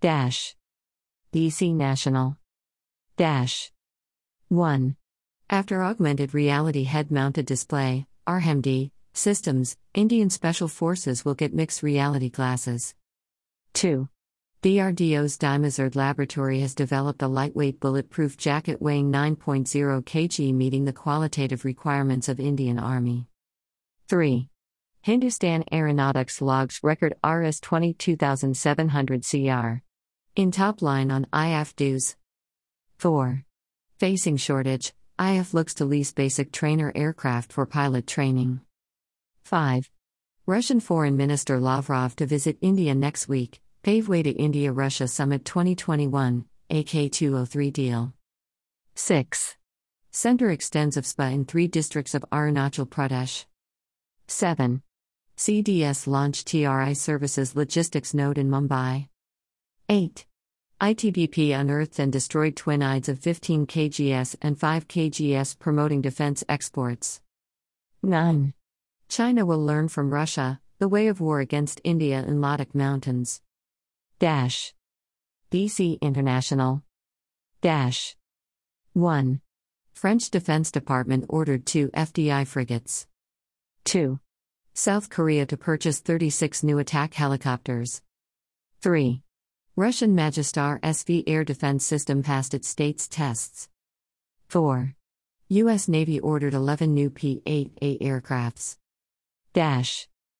Dash. DC National. Dash. 1. After augmented reality head mounted display, RMD, systems, Indian Special Forces will get mixed reality glasses. 2. DRDO's Dimazerd laboratory has developed a lightweight bulletproof jacket weighing 9.0 kg, meeting the qualitative requirements of Indian Army. 3. Hindustan Aeronautics logs record RS 22700 CR. In top line on IF dues. 4. Facing shortage, IF looks to lease basic trainer aircraft for pilot training. 5. Russian Foreign Minister Lavrov to visit India next week, pave way to India Russia Summit 2021, AK 203 deal. 6. Center extends AFSPA in three districts of Arunachal Pradesh. 7. CDS launch TRI services logistics node in Mumbai. 8. ITBP unearthed and destroyed twin IEDs of 15 kgs and 5 kgs promoting defense exports. 9. China will learn from Russia, the way of war against India in Ladakh Mountains. Dash. DC International. Dash. 1. French Defense Department ordered two FDI frigates. 2. South Korea to purchase 36 new attack helicopters. 3. Russian Magistar SV air defense system passed its state's tests. 4. U.S. Navy ordered 11 new P 8A aircrafts. Dash.